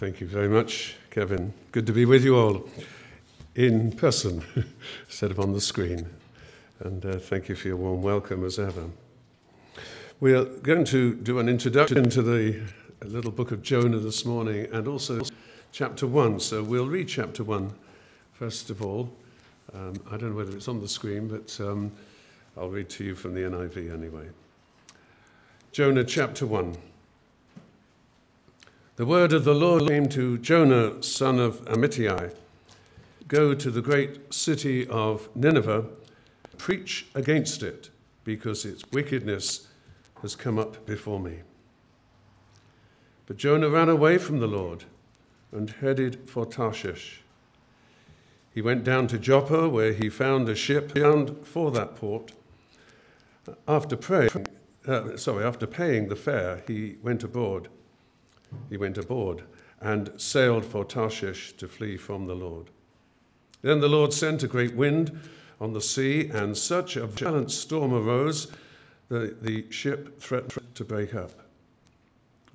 Thank you very much, Kevin. Good to be with you all in person instead of on the screen. And uh, thank you for your warm welcome as ever. We are going to do an introduction to the little book of Jonah this morning and also chapter 1. So we'll read chapter 1 first of all. Um, I don't know whether it's on the screen, but um, I'll read to you from the NIV anyway. Jonah chapter 1. The word of the Lord came to Jonah, son of Amittai Go to the great city of Nineveh, preach against it, because its wickedness has come up before me. But Jonah ran away from the Lord and headed for Tarshish. He went down to Joppa, where he found a ship bound for that port. After praying, uh, sorry, after paying the fare, he went aboard he went aboard and sailed for Tarshish to flee from the Lord. Then the Lord sent a great wind on the sea, and such a violent storm arose that the ship threatened to break up.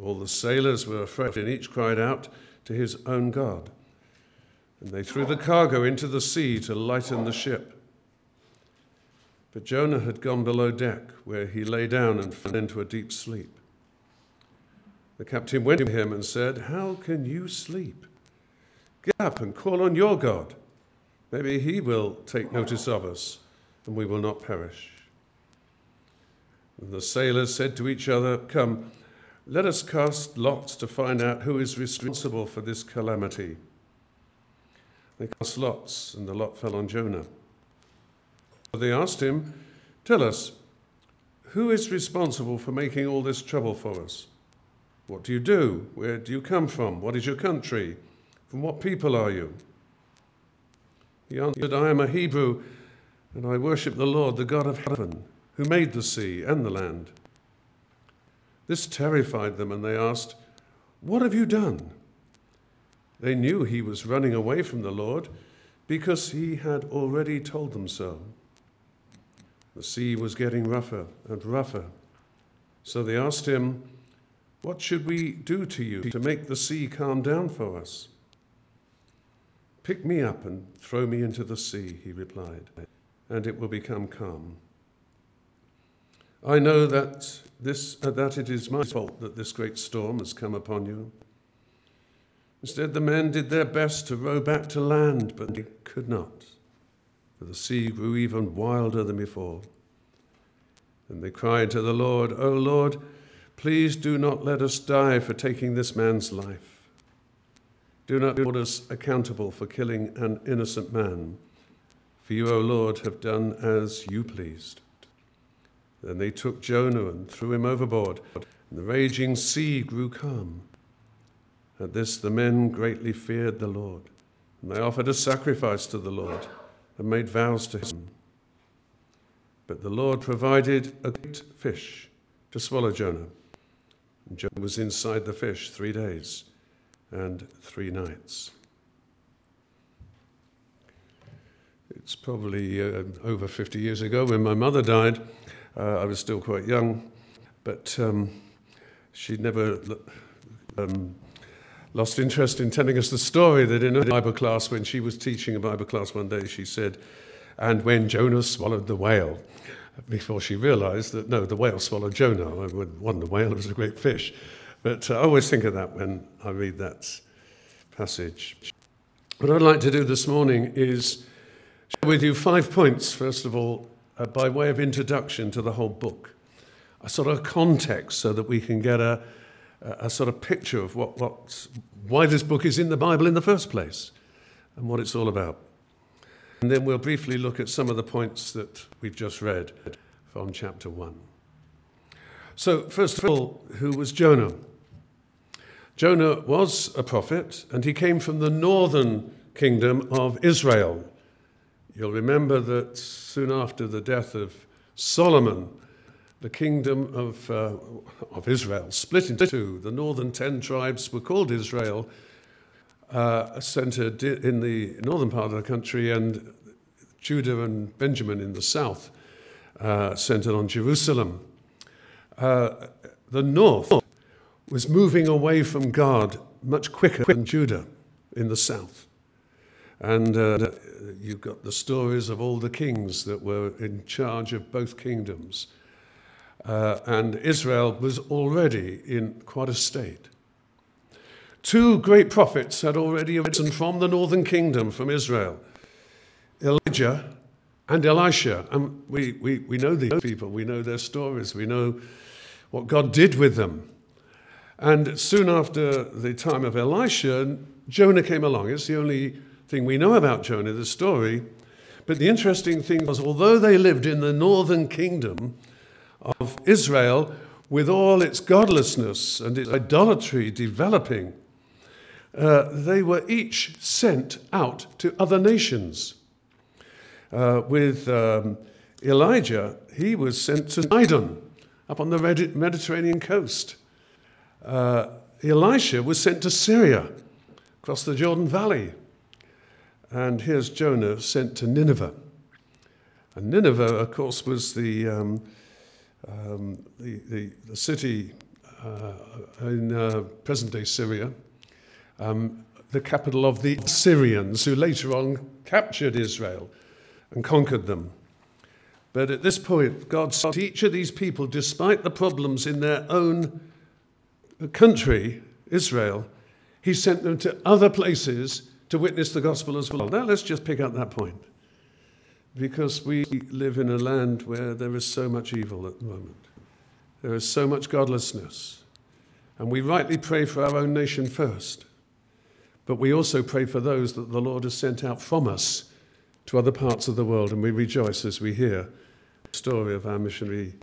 All the sailors were afraid, and each cried out to his own God. And they threw the cargo into the sea to lighten the ship. But Jonah had gone below deck, where he lay down and fell into a deep sleep. The captain went to him and said, How can you sleep? Get up and call on your God. Maybe he will take notice of us, and we will not perish. And the sailors said to each other, Come, let us cast lots to find out who is responsible for this calamity. They cast lots, and the lot fell on Jonah. So they asked him, Tell us, who is responsible for making all this trouble for us? What do you do? Where do you come from? What is your country? From what people are you? He answered, I am a Hebrew, and I worship the Lord, the God of heaven, who made the sea and the land. This terrified them, and they asked, What have you done? They knew he was running away from the Lord because he had already told them so. The sea was getting rougher and rougher. So they asked him, what should we do to you to make the sea calm down for us? Pick me up and throw me into the sea, he replied, and it will become calm. I know that, this, uh, that it is my fault that this great storm has come upon you. Instead, the men did their best to row back to land, but they could not, for the sea grew even wilder than before. And they cried to the Lord, O Lord, Please do not let us die for taking this man's life. Do not hold us accountable for killing an innocent man. For you, O Lord, have done as you pleased. Then they took Jonah and threw him overboard, and the raging sea grew calm. At this, the men greatly feared the Lord, and they offered a sacrifice to the Lord and made vows to him. But the Lord provided a great fish to swallow Jonah Jonah was inside the fish three days and three nights. It's probably uh, over 50 years ago when my mother died. Uh, I was still quite young, but um, she never um, lost interest in telling us the story that in a Bible class, when she was teaching a Bible class one day, she said, And when Jonah swallowed the whale before she realized that no, the whale swallowed Jonah. I wasn't a whale, it was a great fish. But uh, I always think of that when I read that passage. What I'd like to do this morning is share with you five points, first of all, uh, by way of introduction to the whole book. A sort of context so that we can get a, a sort of picture of what, what, why this book is in the Bible in the first place and what it's all about. And then we'll briefly look at some of the points that we've just read from chapter 1. So, first of all, who was Jonah? Jonah was a prophet, and he came from the northern kingdom of Israel. You'll remember that soon after the death of Solomon, the kingdom of, uh, of Israel split into two. The northern ten tribes were called Israel, uh, centered in the northern part of the country, and Judah and Benjamin in the south, uh, centered on Jerusalem. Uh, the north was moving away from God much quicker than Judah in the south. And uh, you've got the stories of all the kings that were in charge of both kingdoms. Uh, and Israel was already in quite a state. Two great prophets had already arisen from the northern kingdom, from Israel Elijah and Elisha. And we, we, we know these people, we know their stories, we know what God did with them. And soon after the time of Elisha, Jonah came along. It's the only thing we know about Jonah, the story. But the interesting thing was, although they lived in the northern kingdom of Israel, with all its godlessness and its idolatry developing, uh, they were each sent out to other nations. Uh, with um, Elijah, he was sent to Sidon, up on the Mediterranean coast. Uh, Elisha was sent to Syria, across the Jordan Valley. And here's Jonah sent to Nineveh. And Nineveh, of course, was the, um, um, the, the, the, city uh, in uh, present day Syria, um, the capital of the Syrians, who later on captured Israel and conquered them. But at this point, God said each of these people, despite the problems in their own country, Israel, He sent them to other places to witness the gospel as well. Now, let's just pick up that point. Because we live in a land where there is so much evil at the moment, there is so much godlessness. And we rightly pray for our own nation first. But we also pray for those that the Lord has sent out from us to other parts of the world, and we rejoice as we hear the story of our missionary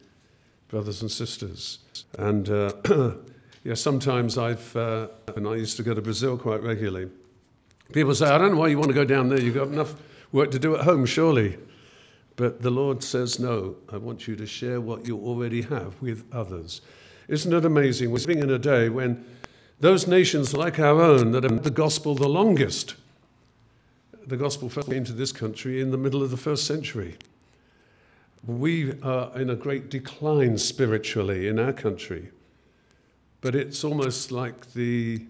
brothers and sisters. And uh, yeah, sometimes I've, uh, and I used to go to Brazil quite regularly. People say, I don't know why you want to go down there. You've got enough work to do at home, surely. But the Lord says, No, I want you to share what you already have with others. Isn't it amazing? We're living in a day when those nations like our own that have the gospel the longest, the gospel first came to this country in the middle of the first century. We are in a great decline spiritually in our country, but it's almost like the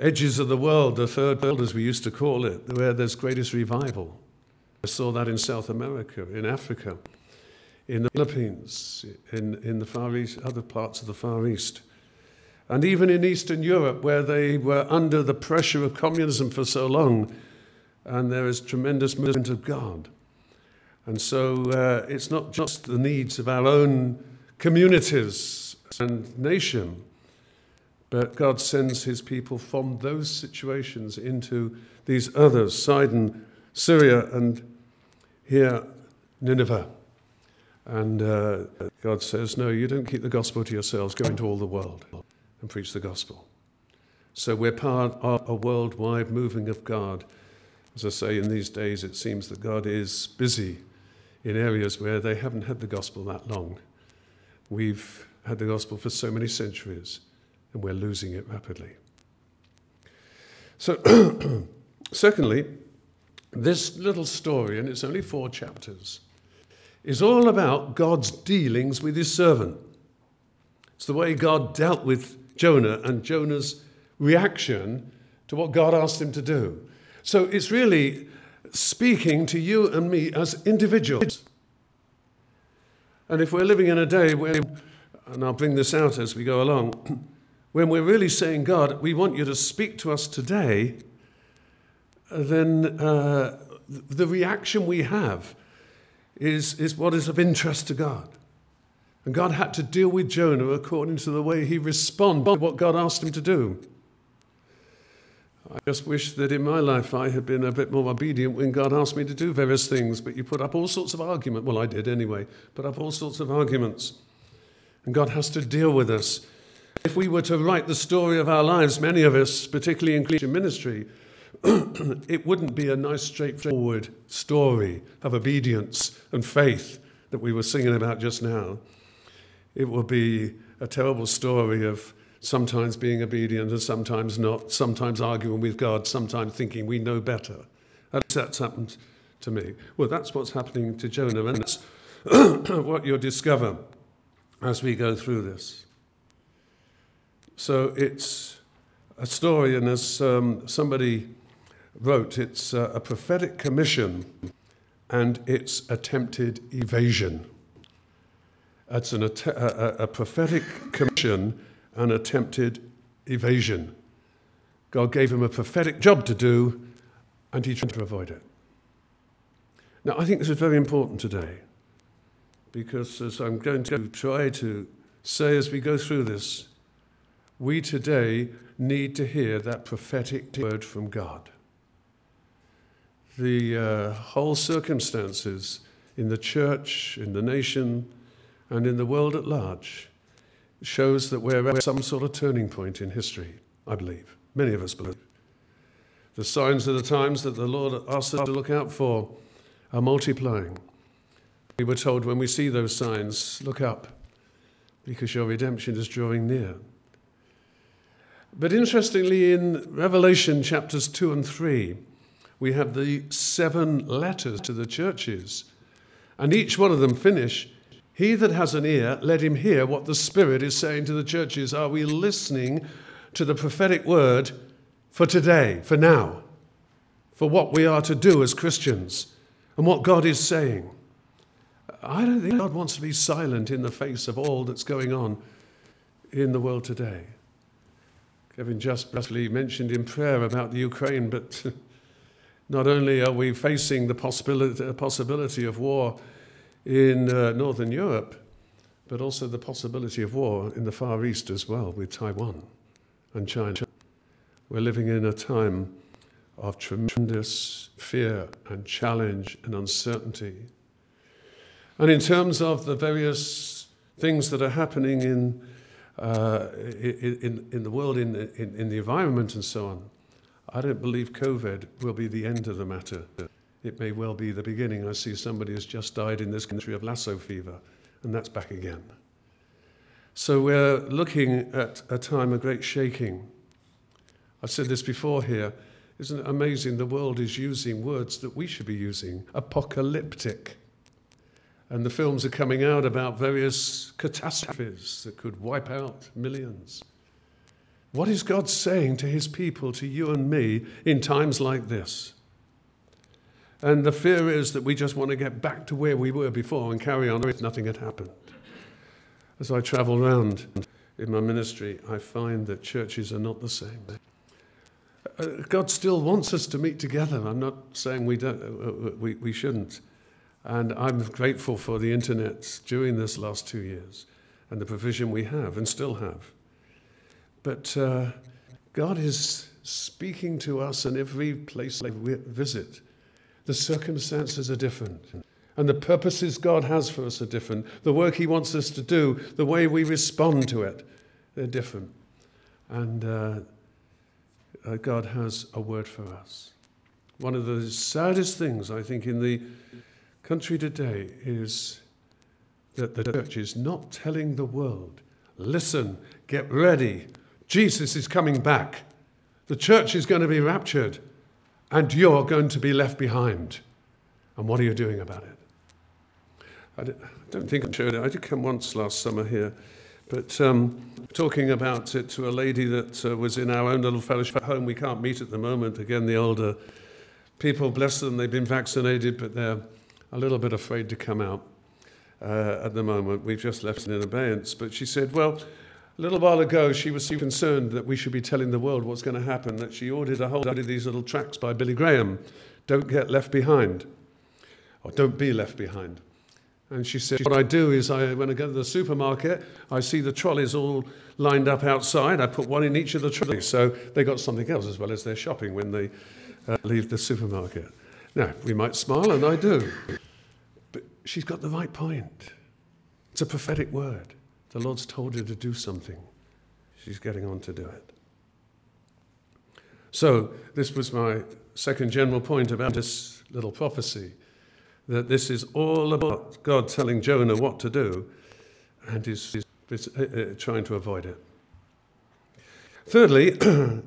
edges of the world, the third world as we used to call it, where there's greatest revival. I saw that in South America, in Africa, in the Philippines, in, in the Far East, other parts of the Far East. And even in Eastern Europe, where they were under the pressure of communism for so long, and there is tremendous movement of God. And so uh, it's not just the needs of our own communities and nation, but God sends his people from those situations into these others Sidon, Syria, and here, Nineveh. And uh, God says, No, you don't keep the gospel to yourselves, go into all the world and preach the gospel. So we're part of a worldwide moving of God. As I say, in these days, it seems that God is busy in areas where they haven't had the gospel that long. We've had the gospel for so many centuries, and we're losing it rapidly. So, secondly, this little story, and it's only four chapters, is all about God's dealings with his servant. It's the way God dealt with Jonah and Jonah's reaction to what God asked him to do. So it's really speaking to you and me as individuals. And if we're living in a day where, and I'll bring this out as we go along, when we're really saying, God, we want you to speak to us today, then uh, the reaction we have is, is what is of interest to God. And God had to deal with Jonah according to the way he responded to what God asked him to do. I just wish that in my life I had been a bit more obedient when God asked me to do various things, but you put up all sorts of arguments. Well, I did anyway, put up all sorts of arguments. And God has to deal with us. If we were to write the story of our lives, many of us, particularly in Christian ministry, it wouldn't be a nice, straightforward story of obedience and faith that we were singing about just now it will be a terrible story of sometimes being obedient and sometimes not, sometimes arguing with God, sometimes thinking we know better. That's happened to me. Well, that's what's happening to Jonah, and that's what you'll discover as we go through this. So it's a story, and as um, somebody wrote, it's uh, a prophetic commission and its attempted evasion. It's an, a, a prophetic commission and attempted evasion. God gave him a prophetic job to do, and he tried to avoid it. Now, I think this is very important today because, as I'm going to try to say as we go through this, we today need to hear that prophetic word from God. The uh, whole circumstances in the church, in the nation, and in the world at large shows that we're at some sort of turning point in history, I believe. Many of us believe. The signs of the times that the Lord asks us to look out for are multiplying. We were told when we see those signs, look up, because your redemption is drawing near. But interestingly, in Revelation chapters 2 and 3, we have the seven letters to the churches, and each one of them finish He that has an ear, let him hear what the Spirit is saying to the churches. Are we listening to the prophetic word for today, for now, for what we are to do as Christians, and what God is saying? I don't think God wants to be silent in the face of all that's going on in the world today. Kevin just briefly mentioned in prayer about the Ukraine, but not only are we facing the possibility, possibility of war in uh, Northern Europe, but also the possibility of war in the Far East as well with Taiwan and China. We're living in a time of tremendous fear and challenge and uncertainty. And in terms of the various things that are happening in uh, in, in the world, in, in, in the environment, and so on. I don't believe COVID will be the end of the matter. It may well be the beginning. I see somebody has just died in this country of Lassa fever, and that's back again. So we're looking at a time of great shaking. I've said this before here. Isn't it amazing? The world is using words that we should be using apocalyptic and the films are coming out about various catastrophes that could wipe out millions. What is God saying to his people, to you and me, in times like this? And the fear is that we just want to get back to where we were before and carry on as if nothing had happened. As I travel around in my ministry, I find that churches are not the same. Uh, God still wants us to meet together. I'm not saying we, don't, uh, uh, we, we shouldn't. And I'm grateful for the internet during this last two years and the provision we have and still have. But uh, God is speaking to us in every place we visit. The circumstances are different. And the purposes God has for us are different. The work He wants us to do, the way we respond to it, they're different. And uh, uh, God has a word for us. One of the saddest things, I think, in the country today is that the church is not telling the world, listen, get ready, Jesus is coming back. The church is going to be raptured, and you're going to be left behind. And what are you doing about it? I don't think I showed it. I did come once last summer here, but um, talking about it to a lady that uh, was in our own little fellowship home. We can't meet at the moment. Again, the older people, bless them, they've been vaccinated, but they're a little bit afraid to come out uh, at the moment. We've just left it in abeyance. But she said, well, a little while ago, she was so concerned that we should be telling the world what's going to happen that she ordered a whole lot of these little tracts by Billy Graham Don't get left behind, or don't be left behind. And she said, What I do is, I, when I go to the supermarket, I see the trolleys all lined up outside. I put one in each of the trolleys. So they got something else as well as their shopping when they uh, leave the supermarket. Now, we might smile, and I do But she's got the right point. It's a prophetic word. The Lord's told her to do something. She's getting on to do it. So, this was my second general point about this little prophecy that this is all about God telling Jonah what to do and he's, is uh, uh, trying to avoid it. Thirdly,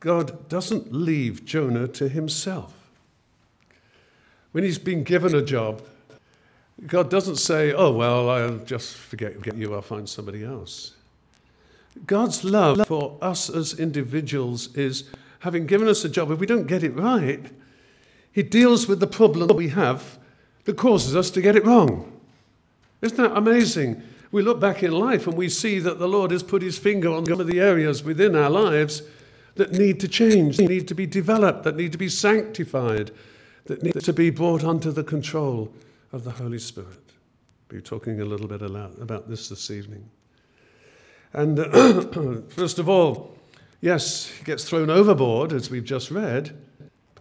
God doesn't leave Jonah to himself. When he's been given a job, God doesn't say, oh, well, I'll just forget, you, I'll find somebody else. God's love for us as individuals is having given us a job, if we don't get it right, He deals with the problem we have that causes us to get it wrong. Isn't that amazing? We look back in life and we see that the Lord has put His finger on some of the areas within our lives that need to change, that need to be developed, that need to be sanctified, that need to be brought under the control of the Holy Spirit. Be talking a little bit about this this evening. And first of all, yes, he gets thrown overboard, as we've just read.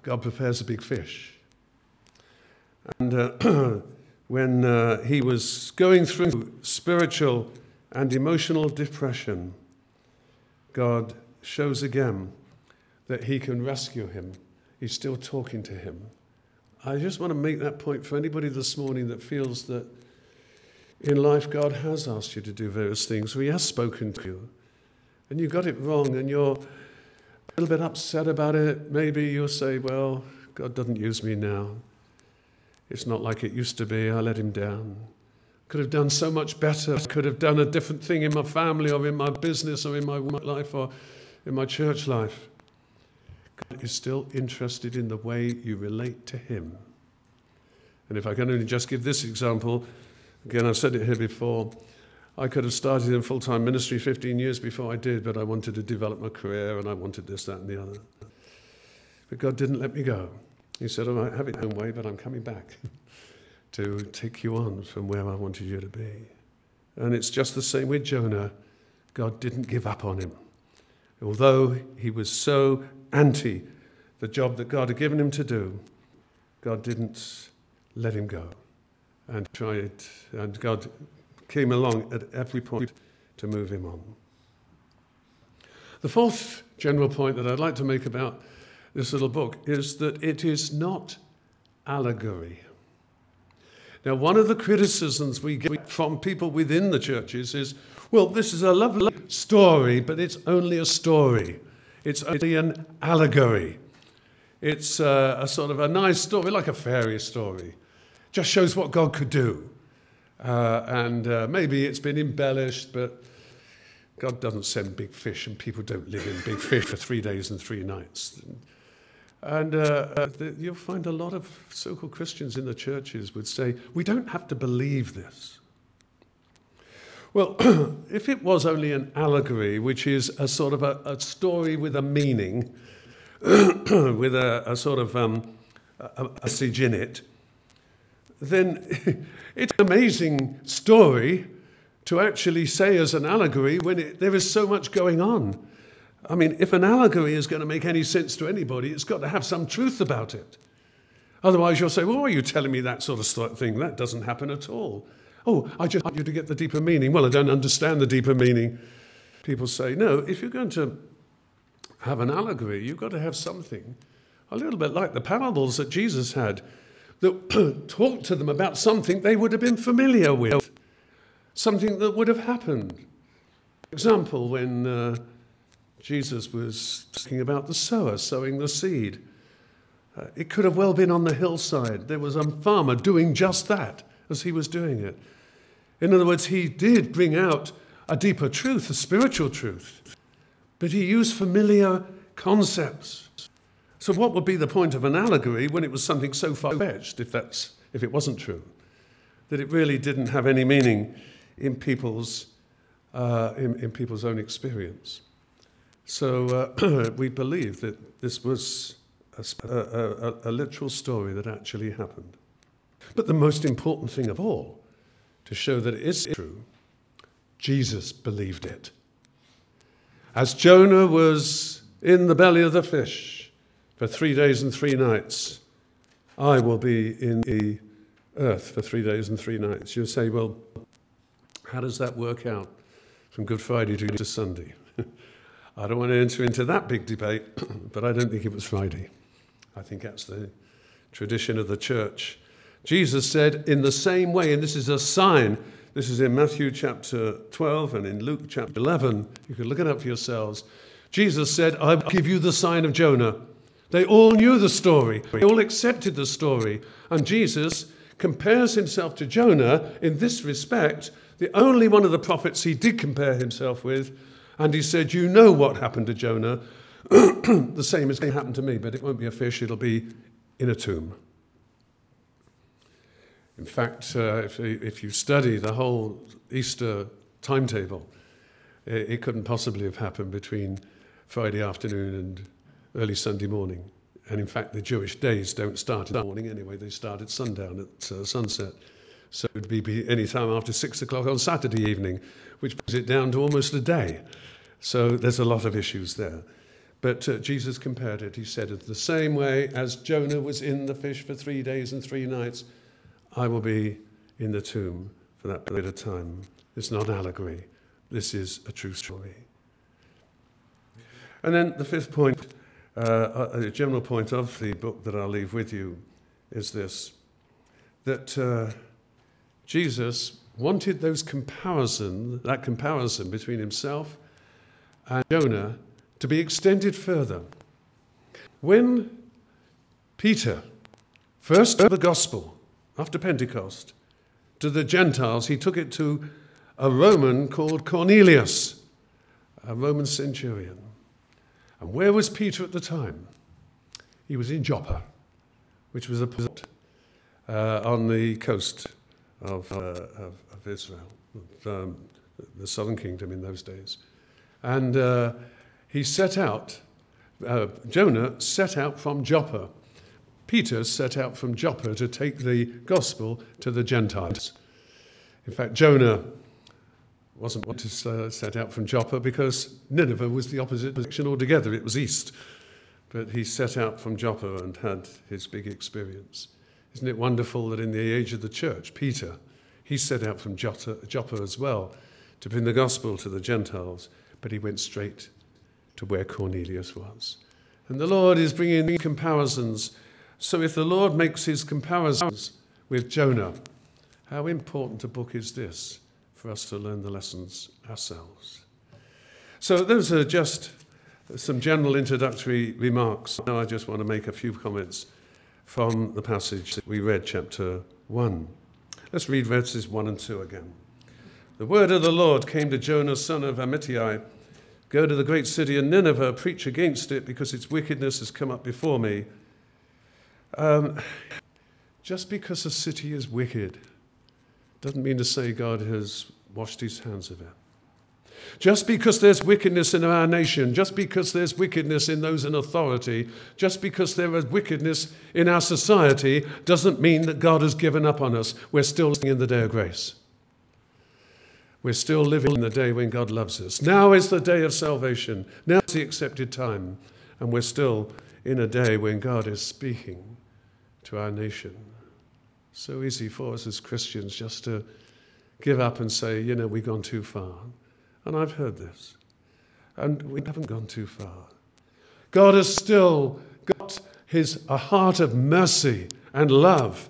God prepares a big fish. And uh, when uh, he was going through spiritual and emotional depression, God shows again that he can rescue him. He's still talking to him. I just want to make that point for anybody this morning that feels that in life God has asked you to do various things, or He has spoken to you, and you got it wrong, and you're a little bit upset about it. Maybe you'll say, Well, God doesn't use me now. It's not like it used to be. I let Him down. Could have done so much better. I could have done a different thing in my family, or in my business, or in my life, or in my church life. God is still interested in the way you relate to Him. And if I can only just give this example, again, I've said it here before. I could have started in full time ministry 15 years before I did, but I wanted to develop my career and I wanted this, that, and the other. But God didn't let me go. He said, I might have it own way, but I'm coming back to take you on from where I wanted you to be. And it's just the same with Jonah. God didn't give up on him. Although he was so anti the job that God had given him to do, God didn't let him go and tried, and God came along at every point to move him on. The fourth general point that I'd like to make about this little book is that it is not allegory. Now, one of the criticisms we get from people within the churches is well, this is a lovely story, but it's only a story. It's only an allegory. It's a, a sort of a nice story, like a fairy story. Just shows what God could do. Uh, and uh, maybe it's been embellished, but God doesn't send big fish, and people don't live in big fish for three days and three nights. And uh, uh you'll find a lot of so called Christians in the churches would say, We don't have to believe this. Well, if it was only an allegory, which is a sort of a, a story with a meaning, with a, a, sort of um, a, message in it, then it's an amazing story to actually say as an allegory when it, there is so much going on. I mean, if an allegory is going to make any sense to anybody, it's got to have some truth about it. Otherwise, you'll say, Well, are you telling me that sort of thing? That doesn't happen at all. Oh, I just want you to get the deeper meaning. Well, I don't understand the deeper meaning. People say, no, if you're going to have an allegory, you've got to have something a little bit like the parables that Jesus had that talked to them about something they would have been familiar with, something that would have happened. For example, when uh, Jesus was talking about the sower sowing the seed, uh, it could have well been on the hillside. There was a farmer doing just that as he was doing it. In other words, he did bring out a deeper truth, a spiritual truth, but he used familiar concepts. So, what would be the point of an allegory when it was something so far fetched, if, that's, if it wasn't true, that it really didn't have any meaning in people's, uh, in, in, people's own experience? So, uh, we believe that this was a, a, a, a literal story that actually happened. But the most important thing of all to show that it is true, Jesus believed it. As Jonah was in the belly of the fish for three days and three nights, I will be in the earth for three days and three nights. You'll say, well, how does that work out from Good Friday to Sunday? I don't want to enter into that big debate, but I don't think it was Friday. I think that's the tradition of the church Jesus said, in the same way, and this is a sign, this is in Matthew chapter 12 and in Luke chapter 11. You can look it up for yourselves. Jesus said, "I'll give you the sign of Jonah. They all knew the story, they all accepted the story. And Jesus compares himself to Jonah in this respect, the only one of the prophets he did compare himself with, And he said, You know what happened to Jonah. the same is going to happen to me, but it won't be a fish, it'll be in a tomb. In fact, uh, if, if you study the whole Easter timetable, it, it couldn't possibly have happened between Friday afternoon and early Sunday morning. And in fact, the Jewish days don't start in the morning anyway, they start at sundown, at uh, sunset. So it would be any time after six o'clock on Saturday evening, which brings it down to almost a day. So there's a lot of issues there. But uh, Jesus compared it. He said, it the same way as Jonah was in the fish for three days and three nights, I will be in the tomb for that period of time. It's not allegory. This is a true story. And then the fifth point, uh, a general point of the book that I'll leave with you is this that uh, Jesus wanted those comparison, that comparison between himself and Jonah to be extended further. When Peter first heard the gospel after Pentecost to the Gentiles, he took it to a Roman called Cornelius, a Roman centurion. And where was Peter at the time? He was in Joppa, which was a port uh, on the coast of, uh, of, of, Israel, um, the southern kingdom in those days. And uh, he set out, uh, Jonah set out from Joppa. Peter set out from Joppa to take the gospel to the Gentiles. In fact, Jonah wasn't want to uh, set out from Joppa because Nineveh was the opposite direction altogether. It was east. But he set out from Joppa and had his big experience. Isn't it wonderful that in the age of the church, Peter, he set out from Joppa as well to bring the gospel to the Gentiles, but he went straight to where Cornelius was. And the Lord is bringing comparisons. So if the Lord makes his comparisons with Jonah, how important a book is this for us to learn the lessons ourselves? So those are just some general introductory remarks. Now I just want to make a few comments from the passage that we read, chapter 1. Let's read verses 1 and 2 again. The word of the Lord came to Jonah, son of Amittai Go to the great city of Nineveh, preach against it, because its wickedness has come up before me. Um, just because a city is wicked doesn't mean to say God has washed his hands of it. Just because there's wickedness in our nation, just because there's wickedness in those in authority, just because there is wickedness in our society, doesn't mean that God has given up on us. We're still in the day of grace. We're still living in the day when God loves us. Now is the day of salvation. Now is the accepted time. And we're still in a day when God is speaking to our nation. So easy for us as Christians just to give up and say, you know, we've gone too far. And I've heard this. And we haven't gone too far. God has still got his a heart of mercy and love.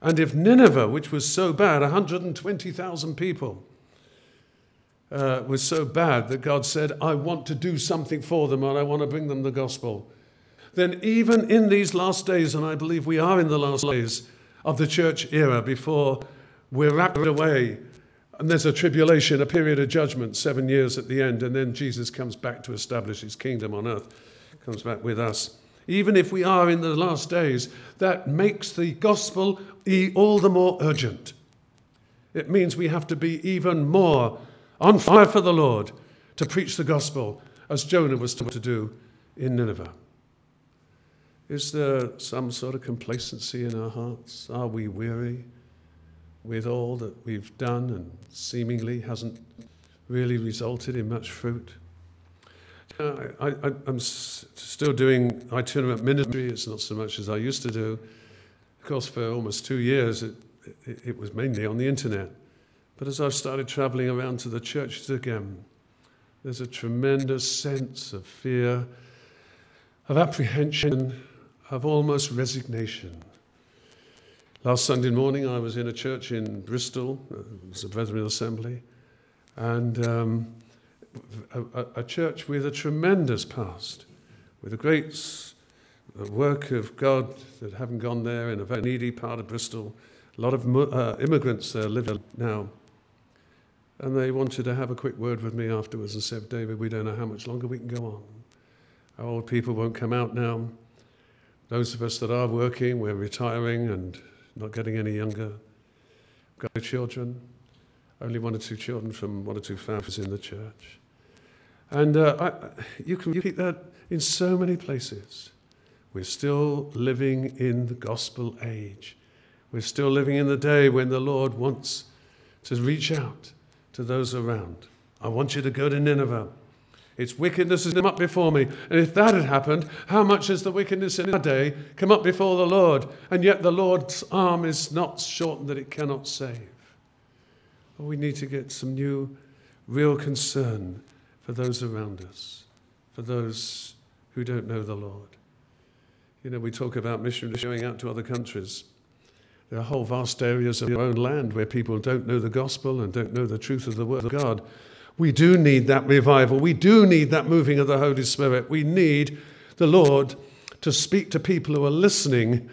And if Nineveh, which was so bad, 120,000 people, uh, was so bad that God said, I want to do something for them and I want to bring them the gospel, then even in these last days, and I believe we are in the last days of the church era before we're rapid away and there's a tribulation, a period of judgment, seven years at the end, and then Jesus comes back to establish his kingdom on earth, comes back with us. Even if we are in the last days, that makes the gospel all the more urgent. It means we have to be even more on fire for the Lord to preach the gospel as Jonah was told to do in Nineveh. Is there some sort of complacency in our hearts? Are we weary with all that we've done and seemingly hasn't really resulted in much fruit? Uh, I, am still doing itinerant ministry. It's not so much as I used to do. Of course, for almost two years, it, it, it was mainly on the internet. But as I've started traveling around to the churches again, there's a tremendous sense of fear, of apprehension, of almost resignation. Last Sunday morning, I was in a church in Bristol, it was a Brethren Assembly, and um, a, a, church with a tremendous past, with a great work of God that haven't gone there in a very needy part of Bristol. A lot of uh, immigrants there living now. And they wanted to have a quick word with me afterwards and said, David, we don't know how much longer we can go on. Our old people won't come out now. Those of us that are working, we're retiring and not getting any younger. We've Got no children, only one or two children from one or two families in the church. And uh, I, you can repeat that in so many places. We're still living in the gospel age. We're still living in the day when the Lord wants to reach out to those around. I want you to go to Nineveh. Its wickedness has come up before me. And if that had happened, how much has the wickedness in our day come up before the Lord? And yet the Lord's arm is not shortened that it cannot save. we need to get some new, real concern for those around us, for those who don't know the Lord. You know, we talk about missionaries going out to other countries. There are whole vast areas of our own land where people don't know the gospel and don't know the truth of the word of God. We do need that revival. We do need that moving of the Holy Spirit. We need the Lord to speak to people who are listening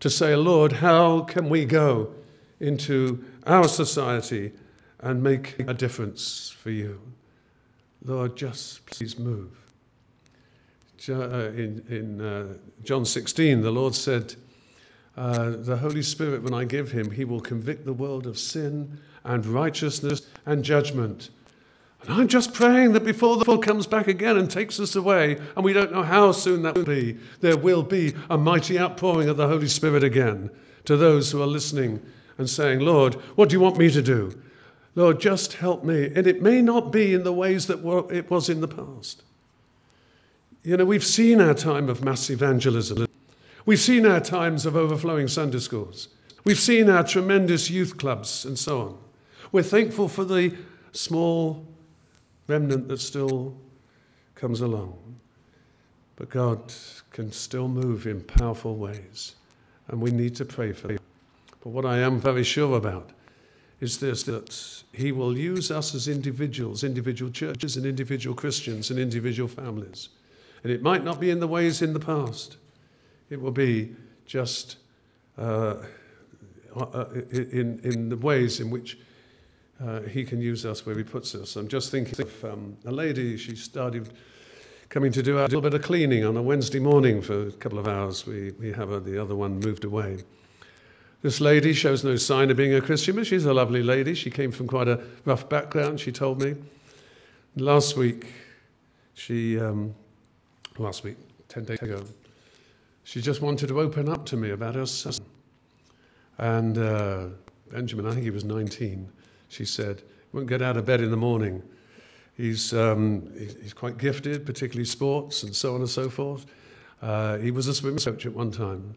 to say, Lord, how can we go into our society and make a difference for you? Lord, just please move. Uh, in, in uh, John 16, the Lord said, uh, The Holy Spirit, when I give him, he will convict the world of sin and righteousness and judgment. And I'm just praying that before the Lord comes back again and takes us away, and we don't know how soon that will be, there will be a mighty outpouring of the Holy Spirit again to those who are listening and saying, Lord, what do you want me to do? Lord, just help me. And it may not be in the ways that it was in the past. You know, we've seen our time of mass evangelism. We've seen our times of overflowing Sunday schools. We've seen our tremendous youth clubs and so on. We're thankful for the small remnant that still comes along. But God can still move in powerful ways, and we need to pray for Him. But what I am very sure about is this that He will use us as individuals, individual churches, and individual Christians, and individual families. And it might not be in the ways in the past, it will be just uh, uh in, in the ways in which uh, he can use us where he puts us. I'm just thinking of um, a lady, she started coming to do a little bit of cleaning on a Wednesday morning for a couple of hours. We, we have her, the other one moved away. This lady shows no sign of being a Christian, but she's a lovely lady. She came from quite a rough background, she told me. Last week, she, um, last week, 10 days ago, she just wanted to open up to me about her son. And uh, Benjamin, I think he was 19, she said. Won't get out of bed in the morning. He's, um, he's quite gifted, particularly sports and so on and so forth. Uh, he was a swim coach at one time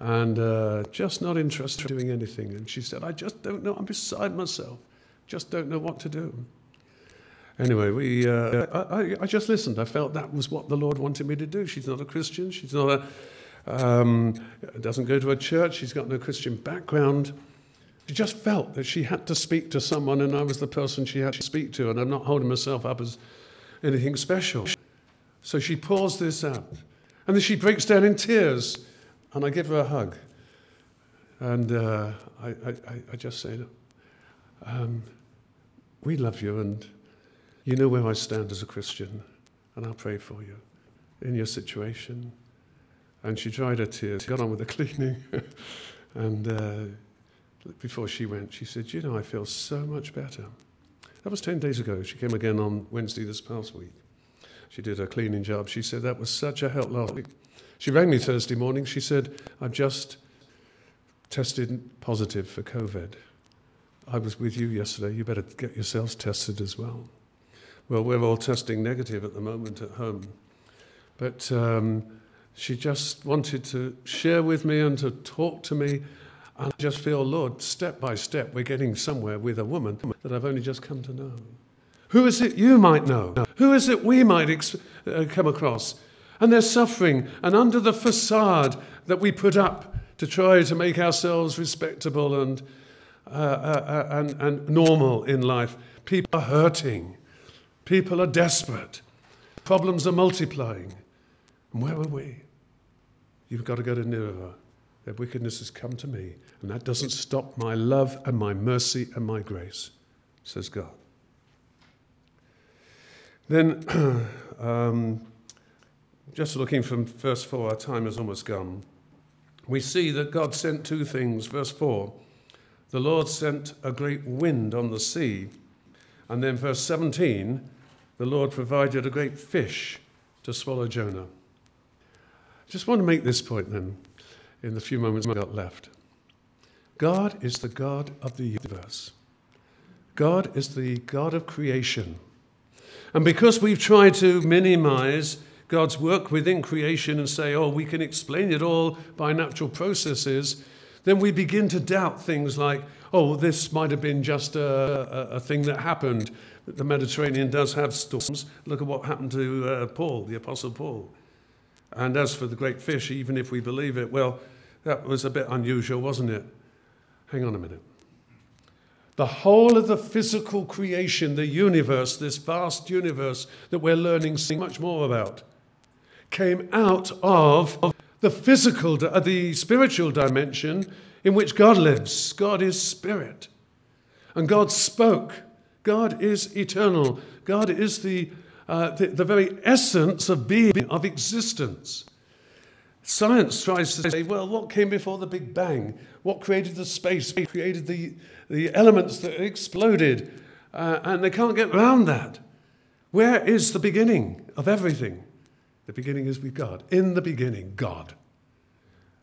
and uh, just not interested in doing anything. And she said, I just don't know. I'm beside myself. Just don't know what to do. Anyway, we, uh, I, I, just listened. I felt that was what the Lord wanted me to do. She's not a Christian. She's not a, um, doesn't go to a church. She's got no Christian background. She just felt that she had to speak to someone, and I was the person she had to speak to, and I'm not holding myself up as anything special. So she pours this out, and then she breaks down in tears, and I give her a hug. And uh, I, I, I, just say, um, We love you, and you know where I stand as a Christian, and I'll pray for you in your situation. And she dried her tears, got on with the cleaning, and uh, before she went, she said, You know, I feel so much better. That was 10 days ago. She came again on Wednesday this past week. She did her cleaning job. She said, That was such a help last week. She rang me Thursday morning. She said, I've just tested positive for COVID. I was with you yesterday. You better get yourselves tested as well. Well, we're all testing negative at the moment at home. But um, she just wanted to share with me and to talk to me and I just feel, Lord, step by step, we're getting somewhere with a woman that I've only just come to know. Who is it you might know? Who is it we might ex- uh, come across? And they're suffering, and under the facade that we put up to try to make ourselves respectable and, uh, uh, uh and, and normal in life, people are hurting. People are desperate. Problems are multiplying. And where are we? You've got to go to Nineveh. Their wickedness has come to me, and that doesn't stop my love and my mercy and my grace, says God. Then, um, just looking from verse 4, our time has almost gone. We see that God sent two things. Verse 4 the Lord sent a great wind on the sea. And then, verse 17, the Lord provided a great fish to swallow Jonah. I just want to make this point then, in the few moments I've got left. God is the God of the universe. God is the God of creation. And because we've tried to minimize God's work within creation and say, oh, we can explain it all by natural processes, then we begin to doubt things like, oh, this might have been just a, a, a thing that happened. The Mediterranean does have storms. Look at what happened to uh, Paul, the Apostle Paul. And as for the great fish, even if we believe it, well, that was a bit unusual, wasn't it? Hang on a minute. The whole of the physical creation, the universe, this vast universe that we're learning so much more about, came out of the physical, the spiritual dimension in which God lives. God is spirit. And God spoke. God is eternal. God is the, uh, the, the very essence of being, of existence. Science tries to say, well, what came before the Big Bang? What created the space? What created the, the elements that exploded? Uh, and they can't get around that. Where is the beginning of everything? The beginning is with God. In the beginning, God.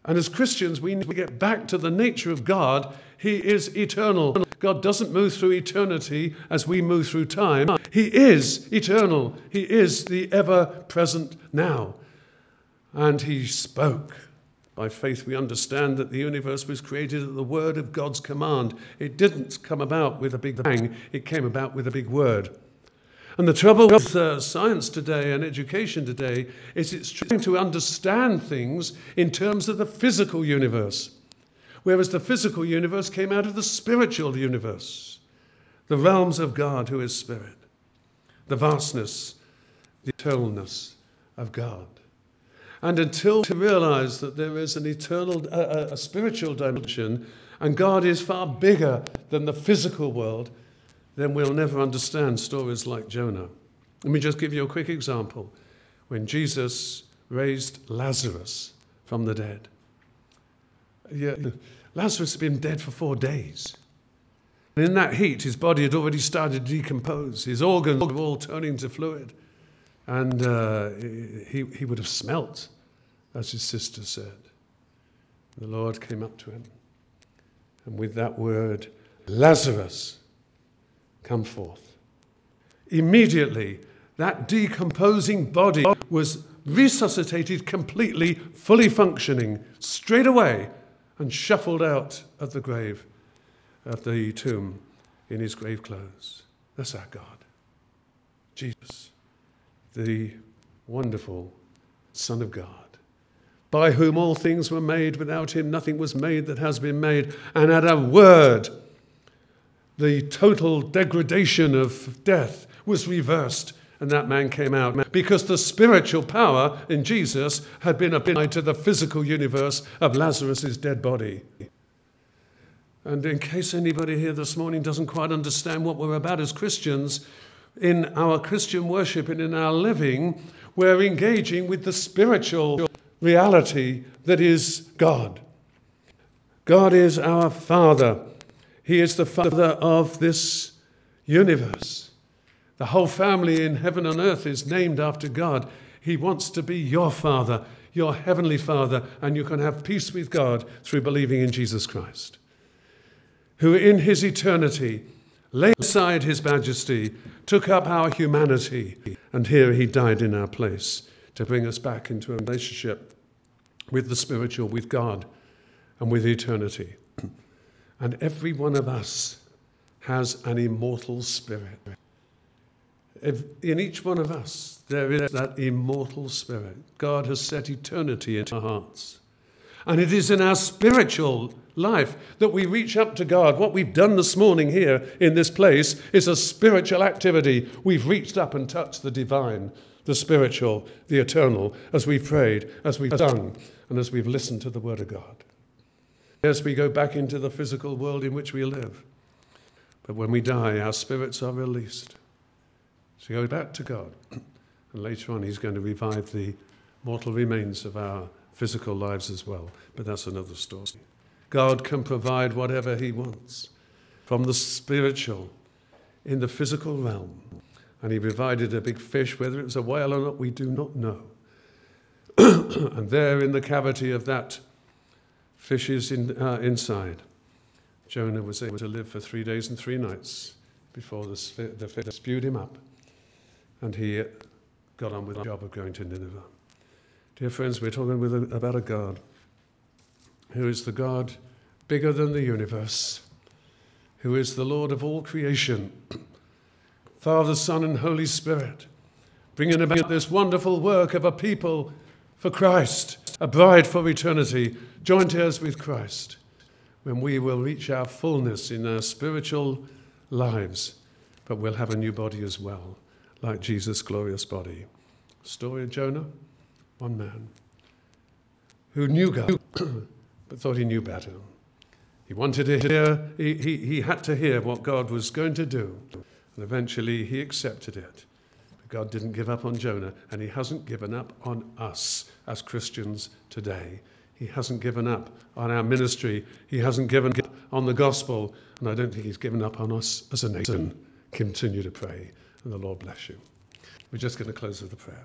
And as Christians, we need to get back to the nature of God. He is eternal. God doesn't move through eternity as we move through time. He is eternal. He is the ever present now. And He spoke. By faith, we understand that the universe was created at the word of God's command. It didn't come about with a big bang, it came about with a big word. And the trouble with uh, science today and education today is it's trying to understand things in terms of the physical universe, whereas the physical universe came out of the spiritual universe, the realms of God who is spirit, the vastness, the eternalness of God. And until we realize that there is an eternal, a spiritual dimension, and God is far bigger than the physical world, then we'll never understand stories like Jonah. Let me just give you a quick example. When Jesus raised Lazarus from the dead, yeah, Lazarus had been dead for four days. And in that heat, his body had already started to decompose. His organs were all turning to fluid. And uh, he, he would have smelt, as his sister said. The Lord came up to him. And with that word, Lazarus, come forth. Immediately, that decomposing body was resuscitated completely, fully functioning, straight away, and shuffled out of the grave, of the tomb, in his grave clothes. That's our God. Jesus, the wonderful Son of God, by whom all things were made. Without him, nothing was made that has been made. And at a word, the total degradation of death was reversed and that man came out because the spiritual power in Jesus had been applied to the physical universe of Lazarus' dead body. And in case anybody here this morning doesn't quite understand what we're about as Christians, in our Christian worship and in our living, we're engaging with the spiritual reality that is God. God is our Father. He is the Father of this universe. The whole family in heaven and earth is named after God. He wants to be your Father, your heavenly Father, and you can have peace with God through believing in Jesus Christ, who in his eternity laid aside his majesty, took up our humanity, and here he died in our place to bring us back into a relationship with the spiritual, with God, and with eternity. And every one of us has an immortal spirit. In each one of us, there is that immortal spirit. God has set eternity into our hearts. And it is in our spiritual life that we reach up to God. What we've done this morning here in this place is a spiritual activity. We've reached up and touched the divine, the spiritual, the eternal, as we've prayed, as we've sung, and as we've listened to the Word of God. Yes, we go back into the physical world in which we live. But when we die, our spirits are released So go back to God. And later on, He's going to revive the mortal remains of our physical lives as well. But that's another story. God can provide whatever He wants from the spiritual in the physical realm. And He provided a big fish, whether it was a whale or not, we do not know. and there in the cavity of that fish's in, uh, inside, Jonah was able to live for three days and three nights before the, the fish spewed him up. And he got on with the job of going to Nineveh. Dear friends, we're talking a, about a God who is the God bigger than the universe, who is the Lord of all creation, Father, Son, and Holy Spirit, bringing about this wonderful work of a people for Christ, a bride for eternity, joint heirs with Christ, when we will reach our fullness in our spiritual lives, but we'll have a new body as well, like Jesus' glorious body. Story of Jonah, one man who knew God, but thought he knew better. He wanted to hear, he, he, he had to hear what God was going to do, and eventually he accepted it. But God didn't give up on Jonah, and He hasn't given up on us as Christians today. He hasn't given up on our ministry. He hasn't given up on the gospel, and I don't think He's given up on us as a nation. Continue to pray, and the Lord bless you. We're just going to close with a prayer.